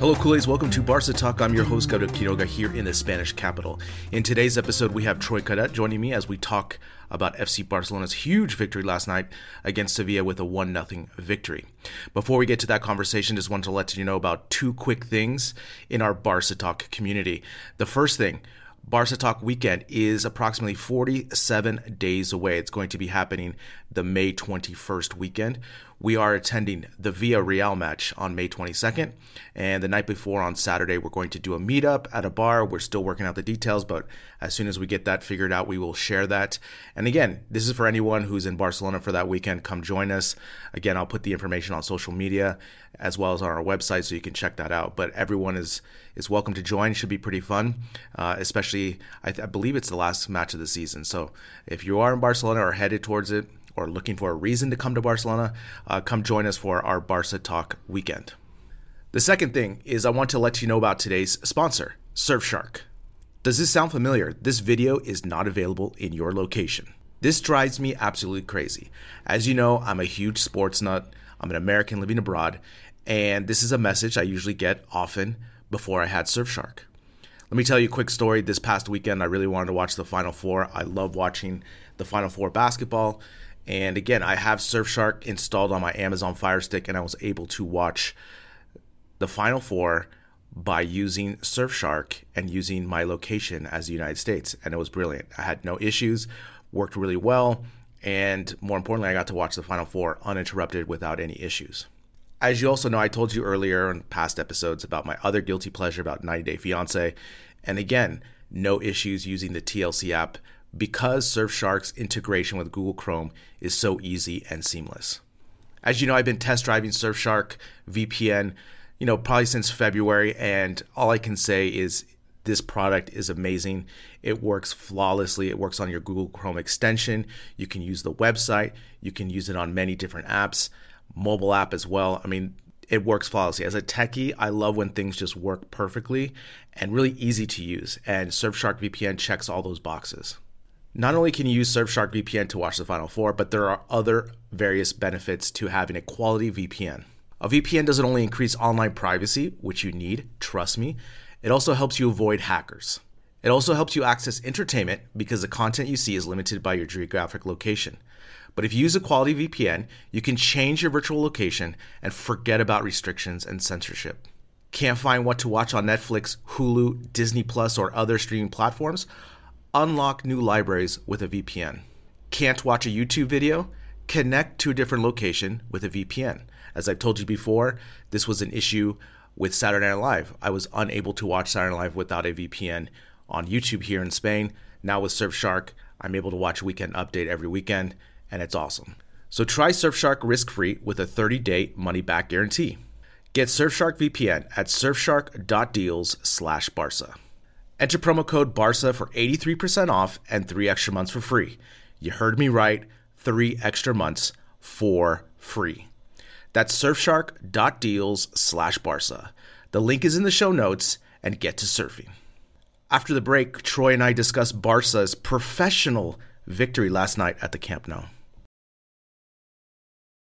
Hello, Culers. Welcome to Barca Talk. I'm your host, Gabriel Quiroga, here in the Spanish capital. In today's episode, we have Troy Cadet joining me as we talk about FC Barcelona's huge victory last night against Sevilla with a 1 0 victory. Before we get to that conversation, just want to let you know about two quick things in our Barca Talk community. The first thing, Barca Talk weekend is approximately 47 days away. It's going to be happening the May 21st weekend. We are attending the Villarreal match on May 22nd, and the night before on Saturday, we're going to do a meetup at a bar. We're still working out the details, but as soon as we get that figured out, we will share that. And again, this is for anyone who's in Barcelona for that weekend. Come join us. Again, I'll put the information on social media as well as on our website, so you can check that out. But everyone is is welcome to join. Should be pretty fun, uh, especially I, th- I believe it's the last match of the season. So if you are in Barcelona or headed towards it or looking for a reason to come to Barcelona, uh, come join us for our Barca Talk weekend. The second thing is I want to let you know about today's sponsor, Surfshark. Does this sound familiar? This video is not available in your location. This drives me absolutely crazy. As you know, I'm a huge sports nut. I'm an American living abroad, and this is a message I usually get often before I had Surfshark. Let me tell you a quick story. This past weekend, I really wanted to watch the Final Four. I love watching the Final Four basketball. And again, I have Surfshark installed on my Amazon Fire Stick, and I was able to watch the Final Four by using Surfshark and using my location as the United States. And it was brilliant. I had no issues, worked really well, and more importantly, I got to watch the Final Four uninterrupted without any issues. As you also know, I told you earlier in past episodes about my other guilty pleasure about 90 Day Fiance. And again, no issues using the TLC app because Surfshark's integration with Google Chrome is so easy and seamless. As you know, I've been test driving Surfshark VPN, you know, probably since February, and all I can say is this product is amazing. It works flawlessly. It works on your Google Chrome extension. You can use the website. You can use it on many different apps, mobile app as well. I mean, it works flawlessly. As a techie, I love when things just work perfectly and really easy to use. And Surfshark VPN checks all those boxes. Not only can you use Surfshark VPN to watch the Final Four, but there are other various benefits to having a quality VPN. A VPN doesn't only increase online privacy, which you need, trust me, it also helps you avoid hackers. It also helps you access entertainment because the content you see is limited by your geographic location. But if you use a quality VPN, you can change your virtual location and forget about restrictions and censorship. Can't find what to watch on Netflix, Hulu, Disney Plus, or other streaming platforms? Unlock new libraries with a VPN. Can't watch a YouTube video? Connect to a different location with a VPN. As I've told you before, this was an issue with Saturday Night Live. I was unable to watch Saturday Night Live without a VPN on YouTube here in Spain. Now with Surfshark, I'm able to watch Weekend Update every weekend, and it's awesome. So try Surfshark risk-free with a 30-day money-back guarantee. Get Surfshark VPN at surfshark.deals/barca. Enter promo code BARCA for 83% off and three extra months for free. You heard me right, three extra months for free. That's surfshark.deals slash Barca. The link is in the show notes and get to surfing. After the break, Troy and I discuss Barca's professional victory last night at the Camp Nou.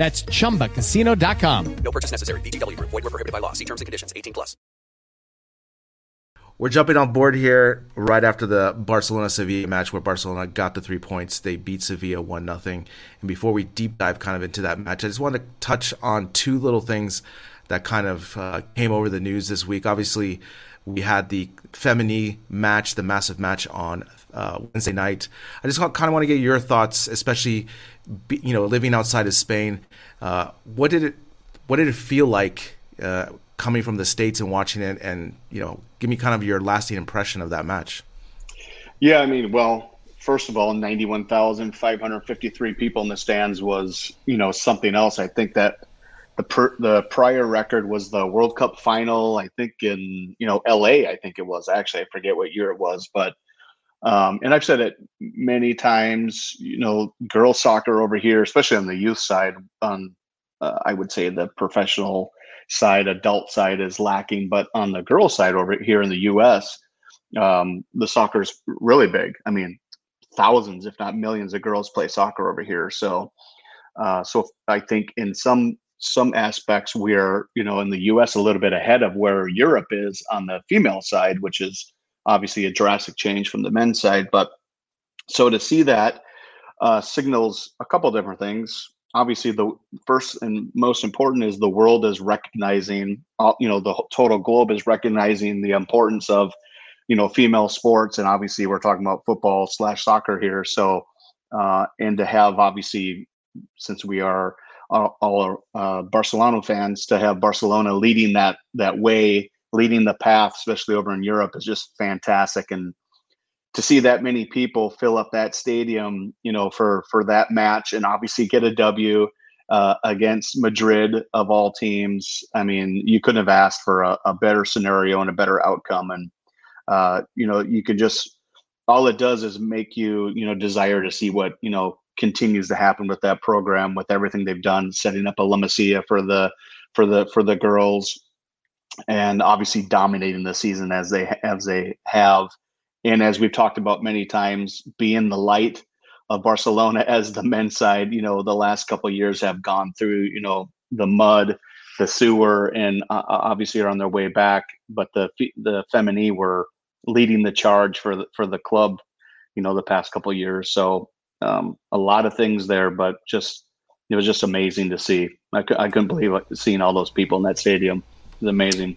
That's chumbacasino.com. No purchase necessary. VGW Group. Void were prohibited by law. See terms and conditions. 18 plus. We're jumping on board here right after the Barcelona Sevilla match where Barcelona got the three points. They beat Sevilla 1 0. And before we deep dive kind of into that match, I just want to touch on two little things that kind of uh, came over the news this week. Obviously, we had the Femení match, the massive match on uh, Wednesday night. I just kind of want to get your thoughts, especially you know living outside of Spain. Uh, what did it What did it feel like uh, coming from the states and watching it? And you know, give me kind of your lasting impression of that match. Yeah, I mean, well, first of all, ninety-one thousand five hundred fifty-three people in the stands was you know something else. I think that the per, the prior record was the World Cup final. I think in you know L.A. I think it was actually I forget what year it was, but um, and I've said it many times. You know, girls soccer over here, especially on the youth side, on uh, I would say the professional side, adult side is lacking, but on the girls side over here in the U.S., um, the soccer is really big. I mean, thousands, if not millions, of girls play soccer over here. So, uh, so I think in some some aspects we're you know in the U.S. a little bit ahead of where Europe is on the female side, which is obviously a drastic change from the men's side. But so to see that uh, signals a couple different things. Obviously, the first and most important is the world is recognizing, uh, you know, the total globe is recognizing the importance of, you know, female sports. And obviously, we're talking about football slash soccer here. So, uh, and to have obviously, since we are all, all uh, Barcelona fans, to have Barcelona leading that that way leading the path, especially over in Europe, is just fantastic. And to see that many people fill up that stadium, you know, for for that match, and obviously get a W uh, against Madrid of all teams. I mean, you couldn't have asked for a, a better scenario and a better outcome. And uh, you know, you can just all it does is make you, you know, desire to see what you know continues to happen with that program, with everything they've done, setting up a La Masia for the for the for the girls and obviously dominating the season as they as they have. And as we've talked about many times being the light of Barcelona as the men's side you know the last couple years have gone through you know the mud the sewer and uh, obviously are on their way back but the the Femení were leading the charge for the, for the club you know the past couple years. So um, a lot of things there but just it was just amazing to see. I, I couldn't believe seeing all those people in that stadium is amazing.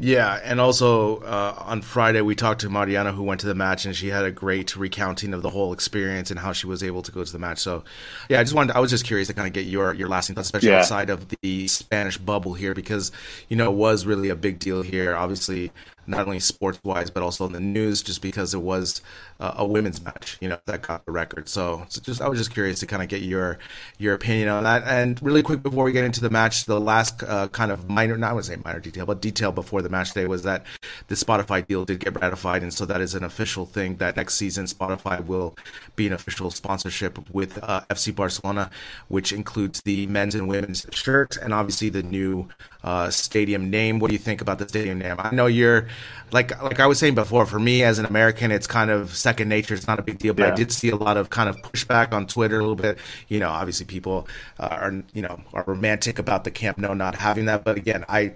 Yeah, and also uh, on Friday we talked to Mariana who went to the match and she had a great recounting of the whole experience and how she was able to go to the match. So, yeah, I just wanted I was just curious to kind of get your your lasting thoughts, especially yeah. outside of the Spanish bubble here, because you know it was really a big deal here. Obviously, not only sports wise but also in the news, just because it was uh, a women's match, you know, that got the record. So, so just I was just curious to kind of get your your opinion on that. And really quick before we get into the match, the last uh, kind of minor, not I would say minor detail, but detail before the match day was that the Spotify deal did get ratified, and so that is an official thing that next season Spotify will be an official sponsorship with uh, FC Barcelona, which includes the men's and women's shirts and obviously the new uh, stadium name. What do you think about the stadium name? I know you're like like I was saying before. For me as an American, it's kind of second nature. It's not a big deal, but yeah. I did see a lot of kind of pushback on Twitter a little bit. You know, obviously people uh, are you know are romantic about the Camp Nou not having that, but again, I.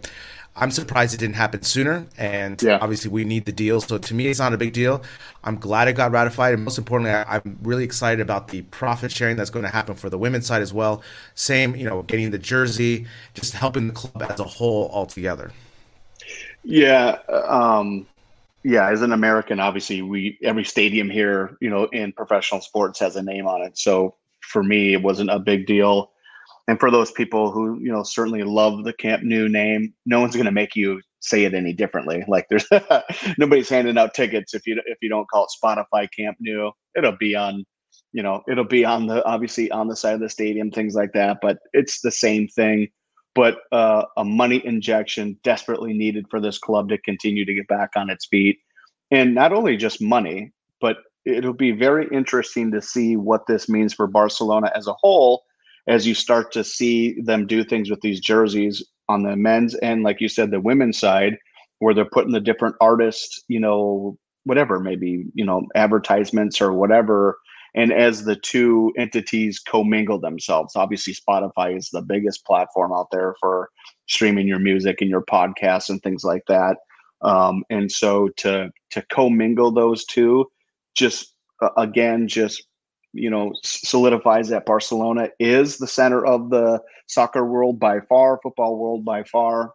I'm surprised it didn't happen sooner, and yeah. obviously we need the deal. So to me, it's not a big deal. I'm glad it got ratified, and most importantly, I, am really excited about the profit sharing that's going to happen for the women's side as well. Same, you know, getting the jersey, just helping the club as a whole altogether. Yeah, um, yeah. As an American, obviously, we every stadium here, you know, in professional sports has a name on it. So for me, it wasn't a big deal. And for those people who you know certainly love the Camp Nou name, no one's going to make you say it any differently. Like there's nobody's handing out tickets if you if you don't call it Spotify Camp Nou. It'll be on, you know, it'll be on the obviously on the side of the stadium, things like that. But it's the same thing. But uh, a money injection desperately needed for this club to continue to get back on its feet, and not only just money, but it'll be very interesting to see what this means for Barcelona as a whole as you start to see them do things with these jerseys on the men's and like you said the women's side where they're putting the different artists you know whatever maybe you know advertisements or whatever and as the two entities commingle themselves. Obviously spotify is the biggest platform out there for streaming your music and your podcasts and things like that. Um, and so to to commingle those two just uh, again just you know solidifies that Barcelona is the center of the soccer world by far, football world by far,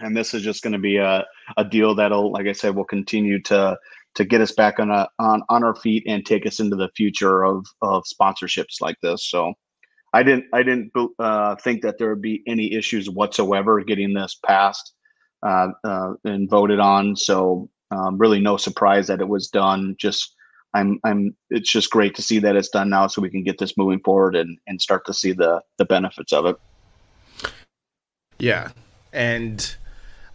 and this is just going to be a, a deal that'll, like I said, will continue to to get us back on a on on our feet and take us into the future of of sponsorships like this. So. I didn't. I didn't uh, think that there would be any issues whatsoever getting this passed uh, uh, and voted on. So um, really, no surprise that it was done. Just I'm I'm it's just great to see that it's done now so we can get this moving forward and and start to see the the benefits of it. Yeah. And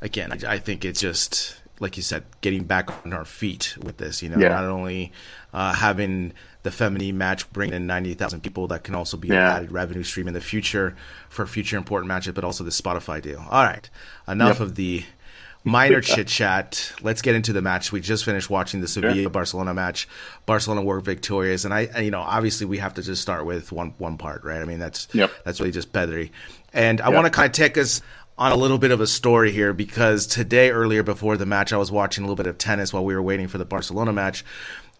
again, I, I think it's just like you said, getting back on our feet with this. You know, yeah. not only uh, having the Femení match bring in ninety thousand people, that can also be yeah. an added revenue stream in the future for future important matches, but also the Spotify deal. All right, enough yep. of the minor chit chat. Let's get into the match. We just finished watching the Sevilla Barcelona match. Barcelona were victorious, and I, you know, obviously we have to just start with one one part, right? I mean, that's yep. that's really just Pedri, and I yep. want to kind of take us on a little bit of a story here because today, earlier before the match, I was watching a little bit of tennis while we were waiting for the Barcelona match.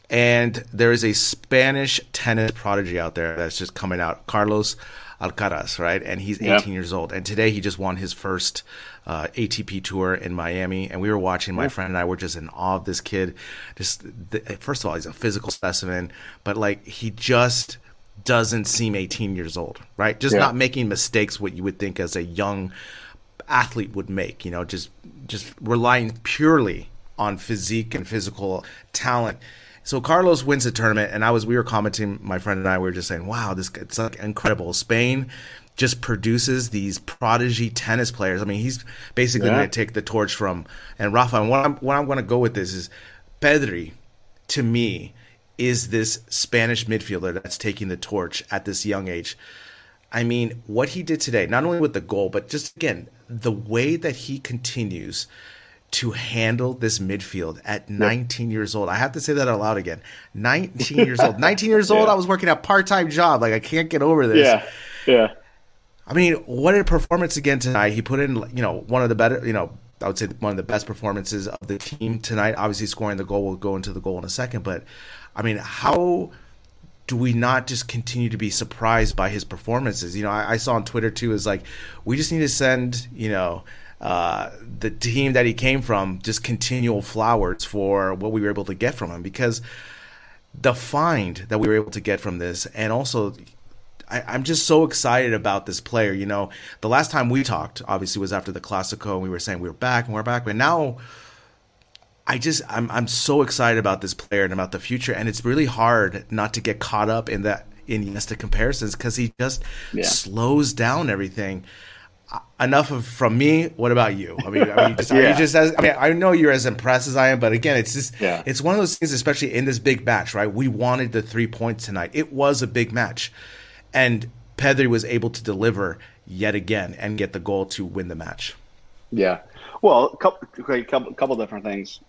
And there is a Spanish tennis prodigy out there that's just coming out, Carlos Alcaraz, right? And he's 18 yep. years old. And today he just won his first uh, ATP tour in Miami, and we were watching. My friend and I were just in awe of this kid. Just the, first of all, he's a physical specimen, but like he just doesn't seem 18 years old, right? Just yeah. not making mistakes what you would think as a young athlete would make. You know, just just relying purely on physique and physical talent. So Carlos wins the tournament, and I was we were commenting. My friend and I we were just saying, "Wow, this it's like incredible." Spain just produces these prodigy tennis players. I mean, he's basically yeah. going to take the torch from and Rafa. And what I'm what I'm going to go with this is Pedri, to me, is this Spanish midfielder that's taking the torch at this young age. I mean, what he did today, not only with the goal, but just again the way that he continues to handle this midfield at 19 yep. years old. I have to say that out loud again. 19 years old. 19 years old. Yeah. I was working a part time job. Like I can't get over this. Yeah. Yeah. I mean, what a performance again tonight. He put in, you know, one of the better, you know, I would say one of the best performances of the team tonight. Obviously, scoring the goal will go into the goal in a second, but I mean, how do we not just continue to be surprised by his performances? You know, I, I saw on Twitter too is like we just need to send, you know, uh, the team that he came from just continual flowers for what we were able to get from him because the find that we were able to get from this, and also I, am just so excited about this player. You know, the last time we talked, obviously, was after the Classico, and we were saying we were back and we're back. But now, I just I'm I'm so excited about this player and about the future, and it's really hard not to get caught up in that Iniesta comparisons because he just yeah. slows down everything. Uh, enough of from me. What about you? I mean, I mean, just, yeah. just as, I mean, I know you're as impressed as I am, but again, it's just yeah. it's one of those things, especially in this big match, right? We wanted the three points tonight. It was a big match and Pedri was able to deliver yet again and get the goal to win the match. Yeah, well, a couple, couple, couple different things.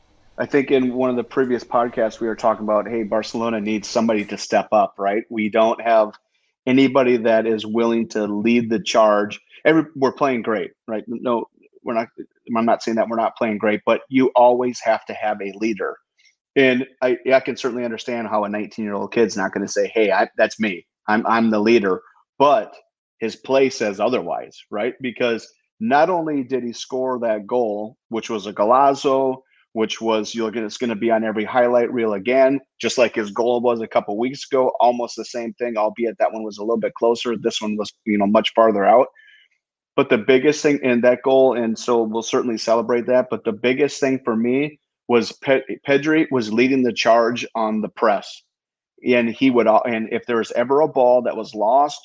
I think in one of the previous podcasts we were talking about, hey, Barcelona needs somebody to step up, right? We don't have anybody that is willing to lead the charge. Every we're playing great, right? No, we're not. I'm not saying that we're not playing great, but you always have to have a leader. And I, I can certainly understand how a 19 year old kid's not going to say, "Hey, I, that's me." I'm I'm the leader, but his play says otherwise, right? Because not only did he score that goal, which was a golazo, which was you're gonna, it's going to be on every highlight reel again, just like his goal was a couple weeks ago. Almost the same thing, albeit that one was a little bit closer. This one was, you know, much farther out. But the biggest thing in that goal, and so we'll certainly celebrate that. But the biggest thing for me was Pe- Pedri was leading the charge on the press, and he would. And if there was ever a ball that was lost,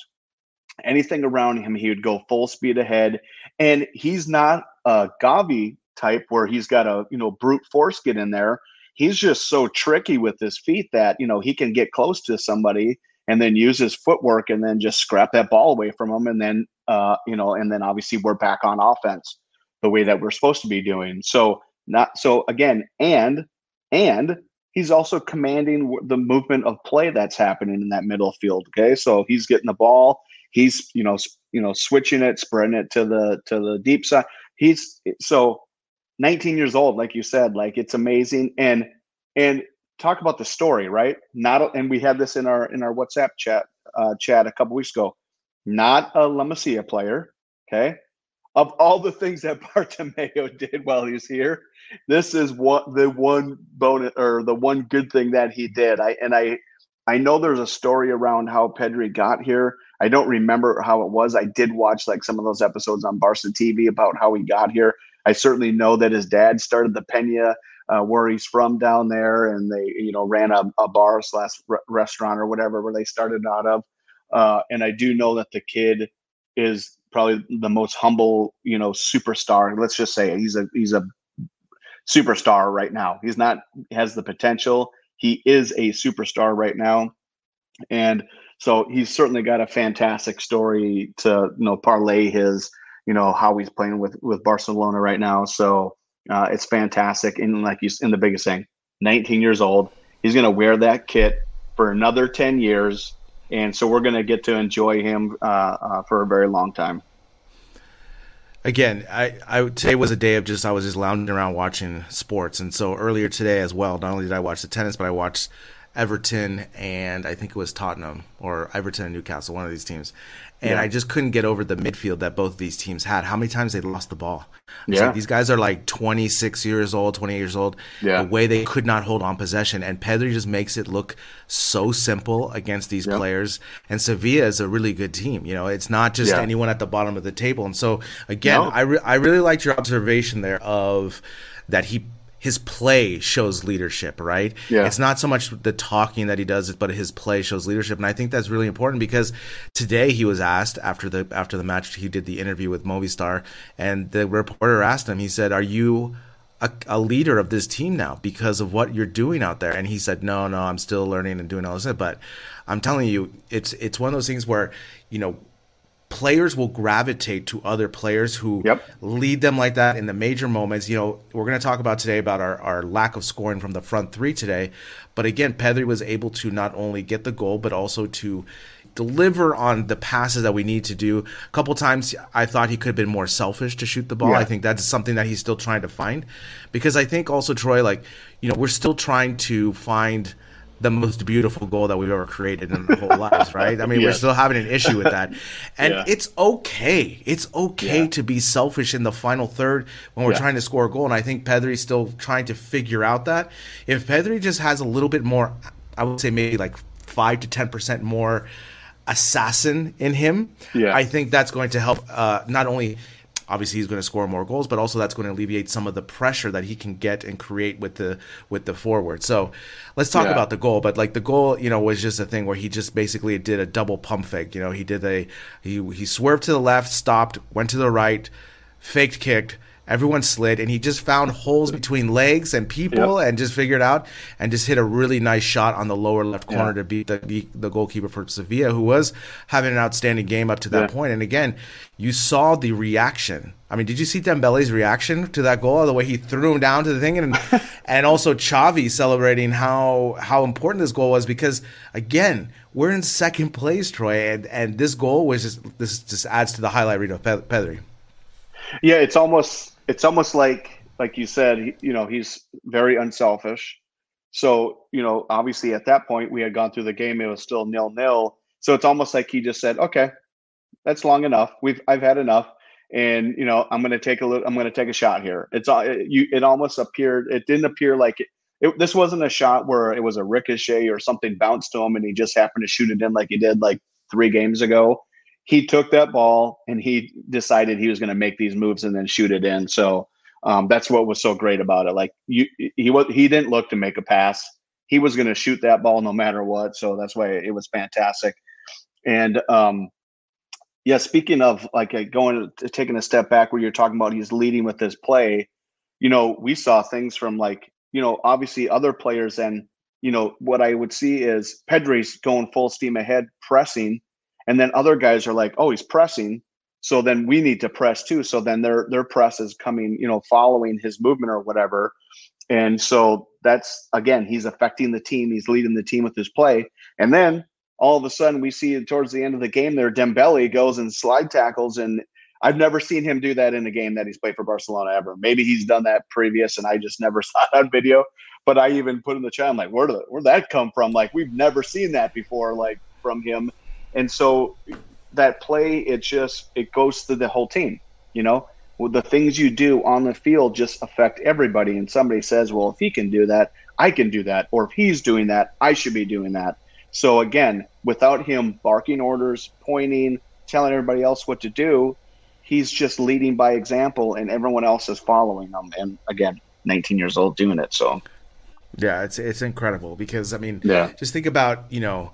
anything around him, he would go full speed ahead. And he's not a Gavi type where he's got a you know brute force get in there. He's just so tricky with his feet that you know he can get close to somebody and then use his footwork and then just scrap that ball away from him and then uh, you know and then obviously we're back on offense the way that we're supposed to be doing. So not so again and and he's also commanding the movement of play that's happening in that middle field. Okay, so he's getting the ball. He's you know you know switching it, spreading it to the to the deep side. He's so 19 years old, like you said, like it's amazing. And and talk about the story, right? Not and we had this in our in our WhatsApp chat uh, chat a couple weeks ago. Not a La Masia player, okay? Of all the things that Bartomeu did while he was here, this is what the one bonus or the one good thing that he did. I and I I know there's a story around how Pedri got here. I don't remember how it was. I did watch like some of those episodes on Barca TV about how he got here. I certainly know that his dad started the Pena uh, where he's from down there, and they you know ran a, a bar slash re- restaurant or whatever where they started out of. Uh, and I do know that the kid is probably the most humble, you know, superstar. Let's just say he's a he's a superstar right now. He's not has the potential. He is a superstar right now, and so he's certainly got a fantastic story to you know parlay his you know how he's playing with with Barcelona right now. So uh, it's fantastic. And like you, in the biggest thing, 19 years old, he's going to wear that kit for another 10 years, and so we're going to get to enjoy him uh, uh, for a very long time. Again, I, I today was a day of just I was just lounging around watching sports, and so earlier today as well. Not only did I watch the tennis, but I watched Everton and I think it was Tottenham or Everton and Newcastle, one of these teams. And yeah. I just couldn't get over the midfield that both of these teams had. How many times they lost the ball? Yeah. Like these guys are like 26 years old, 28 years old. Yeah. The way they could not hold on possession. And Pedri just makes it look so simple against these players. And Sevilla is a really good team. You know, it's not just yeah. anyone at the bottom of the table. And so, again, no. I, re- I really liked your observation there of that he his play shows leadership, right? Yeah. It's not so much the talking that he does, but his play shows leadership, and I think that's really important because today he was asked after the after the match, he did the interview with Movistar, and the reporter asked him, he said, "Are you?" A, a, leader of this team now because of what you're doing out there. And he said, no, no, I'm still learning and doing all this. But I'm telling you, it's, it's one of those things where, you know, players will gravitate to other players who yep. lead them like that in the major moments. You know, we're going to talk about today about our, our lack of scoring from the front three today. But again, Pedri was able to not only get the goal, but also to deliver on the passes that we need to do. A couple times I thought he could have been more selfish to shoot the ball. Yeah. I think that's something that he's still trying to find. Because I think also, Troy, like, you know, we're still trying to find – the most beautiful goal that we've ever created in our whole lives, right? I mean, we're still having an issue with that. And yeah. it's okay. It's okay yeah. to be selfish in the final third when we're trying to score a goal. And I think Pedri's still trying to figure out that. If Pedri just has a little bit more, I would say maybe like 5 to 10% more assassin in him, I think that's going to help uh, not only – obviously he's going to score more goals, but also that's going to alleviate some of the pressure that he can get and create with the with the forward. So let's talk yeah. about the goal. But like the goal, you know, was just a thing where he just basically did a double pump fake. You know, he did a he he swerved to the left, stopped, went to the right, faked kicked everyone slid and he just found holes between legs and people yep. and just figured out and just hit a really nice shot on the lower left corner yeah. to beat the, the goalkeeper for Sevilla who was having an outstanding game up to that yeah. point. and again you saw the reaction I mean did you see Dembele's reaction to that goal the way he threw him down to the thing and and also Xavi celebrating how how important this goal was because again we're in second place Troy and and this goal was just this just adds to the highlight reel of Pedri. Yeah, it's almost it's almost like like you said, you know, he's very unselfish. So, you know, obviously at that point we had gone through the game, it was still nil nil. So it's almost like he just said, Okay, that's long enough. We've I've had enough. and you know I'm going to take a little, I'm going to take a shot here. It's all you. It almost appeared. It didn't appear like it, it, This wasn't a shot where it was a ricochet or something bounced to him and he just happened to shoot it in like he did like three games ago. He took that ball and he decided he was going to make these moves and then shoot it in. So um, that's what was so great about it. Like you, he was he didn't look to make a pass. He was going to shoot that ball no matter what. So that's why it was fantastic. And um, yeah, speaking of like uh, going to taking a step back, where you're talking about he's leading with his play. You know, we saw things from like you know obviously other players, and you know what I would see is Pedri's going full steam ahead, pressing, and then other guys are like, oh, he's pressing, so then we need to press too. So then their their press is coming, you know, following his movement or whatever. And so that's again, he's affecting the team. He's leading the team with his play. And then all of a sudden we see towards the end of the game there, Dembele goes and slide tackles. And I've never seen him do that in a game that he's played for Barcelona ever. Maybe he's done that previous and I just never saw it on video. But I even put in the chat, I'm like, where did where'd that come from? Like we've never seen that before, like from him. And so that play, it just it goes to the whole team. You know, well, the things you do on the field just affect everybody. And somebody says, well, if he can do that, I can do that. Or if he's doing that, I should be doing that. So again, without him barking orders, pointing, telling everybody else what to do, he's just leading by example, and everyone else is following him. And again, 19 years old doing it. So. Yeah, it's it's incredible because I mean, yeah. just think about you know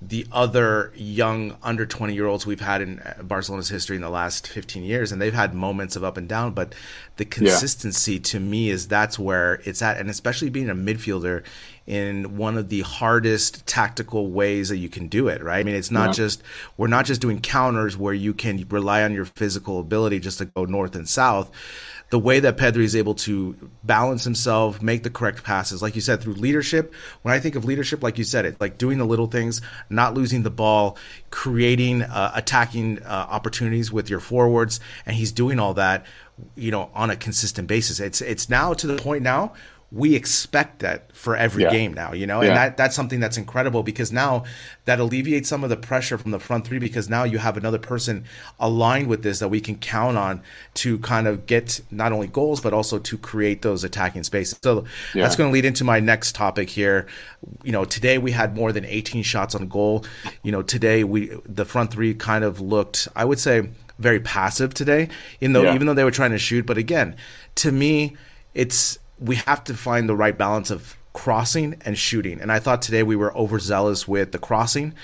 the other young under 20 year olds we've had in uh, Barcelona's history in the last 15 years and they've had moments of up and down but the consistency yeah. to me is that's where it's at and especially being a midfielder in one of the hardest tactical ways that you can do it right i mean it's not yeah. just we're not just doing counters where you can rely on your physical ability just to go north and south the way that Pedri is able to balance himself, make the correct passes, like you said, through leadership. When I think of leadership, like you said, it like doing the little things, not losing the ball, creating uh, attacking uh, opportunities with your forwards, and he's doing all that, you know, on a consistent basis. It's it's now to the point now we expect that for every yeah. game now, you know, and that that's something that's incredible because now that alleviates some of the pressure from the front three because now you have another person aligned with this that we can count on to kind of get not only goals but also to create those attacking spaces. So yeah. that's going to lead into my next topic here. You know, today we had more than 18 shots on goal. You know, today we the front three kind of looked, I would say, very passive today. In though even though they were trying to shoot, but again, to me, it's we have to find the right balance of crossing and shooting. And I thought today we were overzealous with the crossing.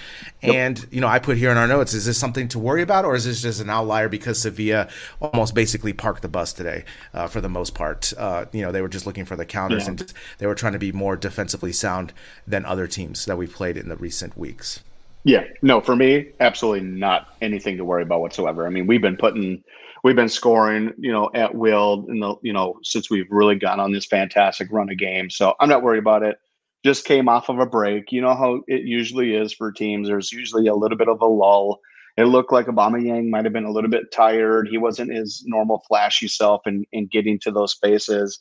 Yep. And, you know, I put here in our notes, is this something to worry about or is this just an outlier because Sevilla almost basically parked the bus today uh, for the most part? Uh, you know, they were just looking for the counters yeah. and they were trying to be more defensively sound than other teams that we've played in the recent weeks. Yeah, no, for me, absolutely not anything to worry about whatsoever. I mean, we've been putting we've been scoring, you know, at will in the, you know, since we've really gone on this fantastic run of games. So I'm not worried about it. Just came off of a break. You know how it usually is for teams. There's usually a little bit of a lull. It looked like Aubameyang might have been a little bit tired. He wasn't his normal flashy self in, in getting to those spaces.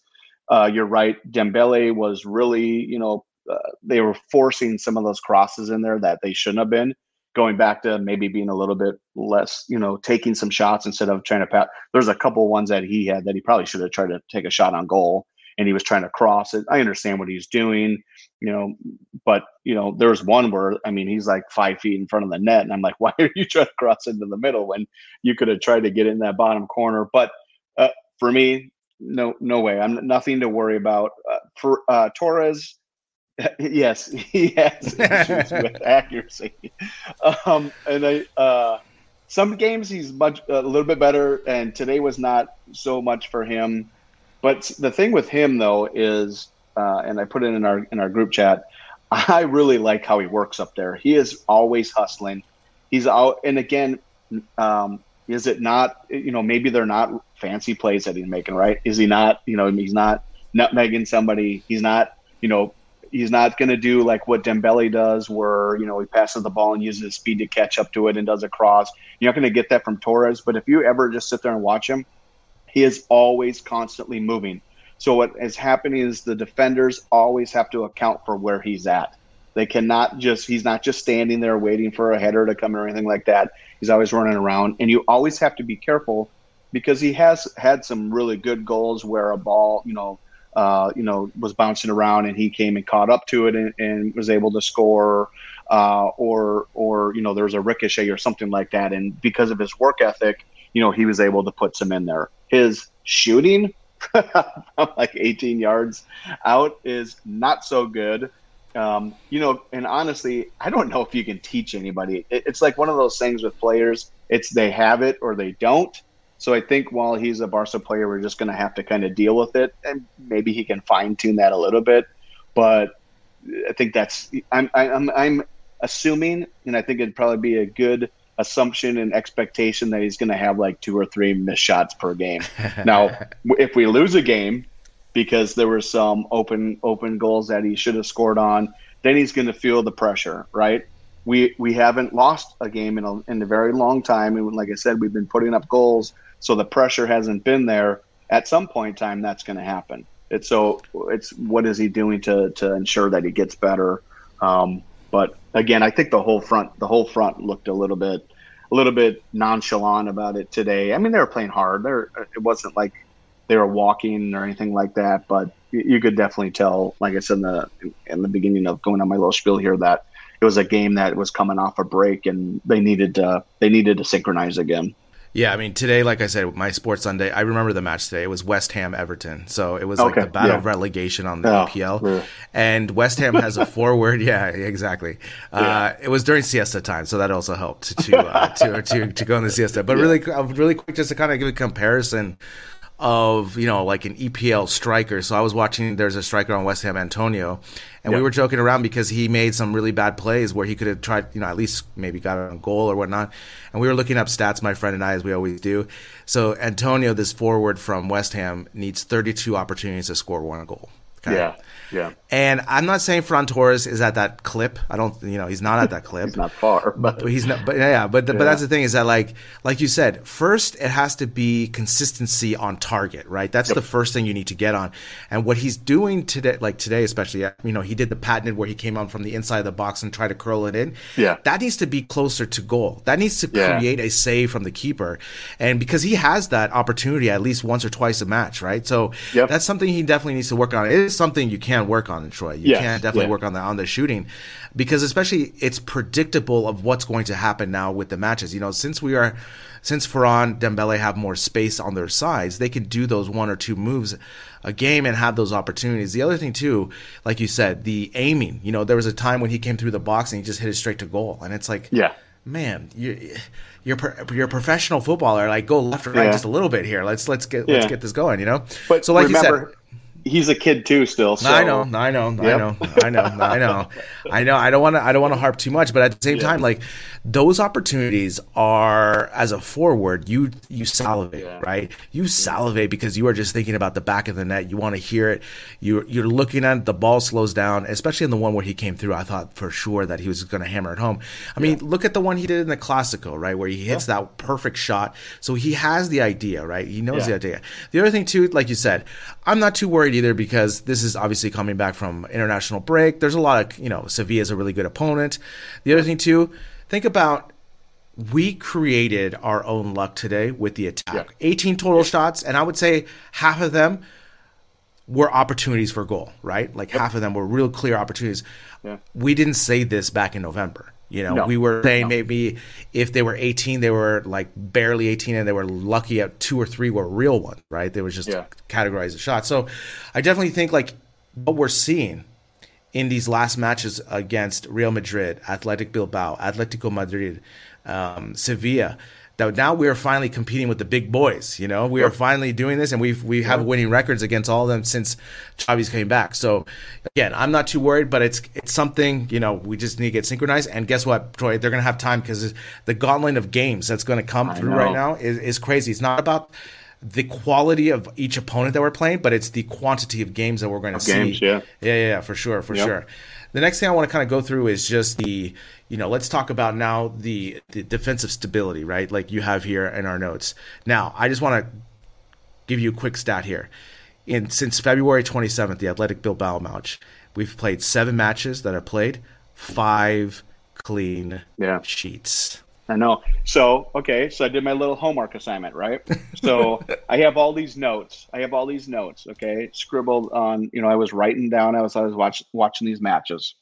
Uh, you're right. Dembele was really, you know, uh, they were forcing some of those crosses in there that they shouldn't have been going back to maybe being a little bit less, you know, taking some shots instead of trying to pass. There's a couple ones that he had that he probably should have tried to take a shot on goal and he was trying to cross it. I understand what he's doing, you know, but you know, there's one where I mean he's like five feet in front of the net, and I'm like, why are you trying to cross into the middle when you could have tried to get in that bottom corner? But uh, for me, no, no way. I'm nothing to worry about. Uh, for uh, Torres, yes, he has issues with accuracy. Um, and I, uh, some games he's much a little bit better, and today was not so much for him. But the thing with him though is, uh, and I put it in our in our group chat. I really like how he works up there. He is always hustling. He's out, and again, um, is it not? You know, maybe they're not fancy plays that he's making, right? Is he not? You know, he's not nutmegging somebody. He's not, you know, he's not going to do like what Dembele does, where you know he passes the ball and uses his speed to catch up to it and does a cross. You're not going to get that from Torres. But if you ever just sit there and watch him, he is always constantly moving. So what is happening is the defenders always have to account for where he's at. They cannot just he's not just standing there waiting for a header to come or anything like that. He's always running around, and you always have to be careful because he has had some really good goals where a ball, you know, uh, you know, was bouncing around and he came and caught up to it and, and was able to score, uh, or or you know, there was a ricochet or something like that, and because of his work ethic, you know, he was able to put some in there. His shooting like 18 yards out is not so good. Um, you know, and honestly, I don't know if you can teach anybody. It, it's like one of those things with players. It's they have it or they don't. So I think while he's a Barca player, we're just going to have to kind of deal with it, and maybe he can fine tune that a little bit. But I think that's I'm I'm I'm assuming, and I think it'd probably be a good assumption and expectation that he's going to have like two or three missed shots per game. now, if we lose a game because there were some open open goals that he should have scored on, then he's going to feel the pressure, right? We we haven't lost a game in a, in a very long time, and like I said, we've been putting up goals, so the pressure hasn't been there. At some point in time, that's going to happen. It's so it's what is he doing to to ensure that he gets better. Um, but again, I think the whole front the whole front looked a little bit a little bit nonchalant about it today. I mean, they were playing hard. There, it wasn't like they were walking or anything like that, but you, could definitely tell, like I said in the in the beginning of going on my little spiel here, that it was a game that was coming off a break and they needed to they needed to synchronize again. Yeah, I mean today, like I said, my Sports Sunday. I remember the match today. It was West Ham Everton, so it was okay, like the battle yeah. of relegation on the oh, EPL. Yeah. And West Ham has a forward. Yeah, exactly. Yeah. Uh, it was during siesta time, so that also helped to uh, to, to to go in the siesta. But really, uh, really quick, just to kind of give a comparison of you know like an EPL striker. So I was watching. There's a striker on West Ham, Antonio, and we were joking around because he made some really bad plays where he could have tried, you know, at least maybe got a goal or whatnot. And we were looking up stats, my friend and I, as we always do. So Antonio, this forward from West Ham, needs 32 opportunities to score one goal. Okay? Yeah. Yeah. And I'm not saying Ferran Torres is at that clip. I don't, you know, he's not at that clip. he's not far, but, but he's not. But yeah, but the, yeah. but that's the thing is that like like you said, first it has to be consistency on target, right? That's yep. the first thing you need to get on. And what he's doing today, like today especially, you know, he did the patented where he came on from the inside of the box and tried to curl it in. Yeah. That needs to be closer to goal. That needs to yeah. create a save from the keeper, and because he has that opportunity at least once or twice a match, right? So yep. that's something he definitely needs to work on. It is something you can work on in Troy. You yes, can definitely yeah. work on the on the shooting because especially it's predictable of what's going to happen now with the matches. You know, since we are since Ferran Dembele have more space on their sides, they can do those one or two moves a game and have those opportunities. The other thing too, like you said, the aiming. You know, there was a time when he came through the box and he just hit it straight to goal, and it's like, yeah, man, you you're you're a professional footballer. Like go left or right yeah. just a little bit here. Let's let's get yeah. let's get this going. You know. But so like remember, you said, he's a kid too still. So. I know, I know, yep. I know, I know, I know, I know. I don't want to, I don't want to harp too much, but at the same yeah. time, like those opportunities are as a forward, you you salivate, yeah. right? You salivate because you are just thinking about the back of the net. You want to hear it. You you're looking at it, the ball slows down, especially in the one where he came through. I thought for sure that he was going to hammer it home. I mean, look at the one he did in the Classico, right, where he hits that perfect shot. So he has the idea, right? He knows the idea. The other thing too, like you said, I'm not too worried either because this is obviously coming back from international break. There's a lot of, you know, Sevilla is a really good opponent. The other thing too, think about we created our own luck today with the attack. Yeah. 18 total shots, and I would say half of them were opportunities for goal, right? Like yep. half of them were real clear opportunities. Yeah. We didn't say this back in November. You know, no. we were saying no. maybe if they were 18, they were like barely 18 and they were lucky at two or three were real ones, right? They were just yeah. categorized as shots. So I definitely think like what we're seeing in these last matches against Real Madrid, Athletic Bilbao, Atletico Madrid, um, Sevilla, that now we are finally competing with the big boys. You know, we are finally doing this, and we've we have winning records against all of them since Xavi's came back. So again, I'm not too worried, but it's it's something you know we just need to get synchronized. And guess what, Troy? They're gonna have time because the gauntlet of games that's going to come through right now is, is crazy. It's not about the quality of each opponent that we're playing, but it's the quantity of games that we're going to see. Games, yeah. yeah, yeah, for sure, for yep. sure. The next thing I want to kind of go through is just the you know, let's talk about now the, the defensive stability, right? Like you have here in our notes. Now, I just want to give you a quick stat here. In since February 27th, the Athletic Bilbao match, we've played seven matches that are played, five clean yeah. sheets. I know. So, okay, so I did my little homework assignment, right? So I have all these notes. I have all these notes, okay, scribbled on, you know, I was writing down as I was watch, watching these matches.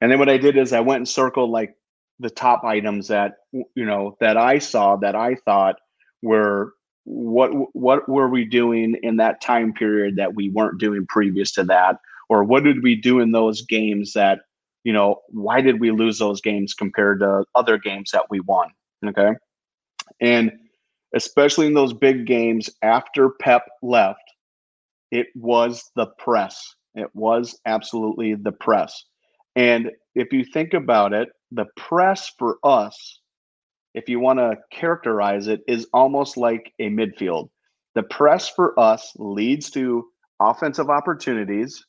And then what I did is I went and circled like the top items that, you know, that I saw that I thought were what what were we doing in that time period that we weren't doing previous to that or what did we do in those games that you know, why did we lose those games compared to other games that we won? Okay. And especially in those big games after Pep left, it was the press. It was absolutely the press. And if you think about it, the press for us, if you want to characterize it, is almost like a midfield. The press for us leads to offensive opportunities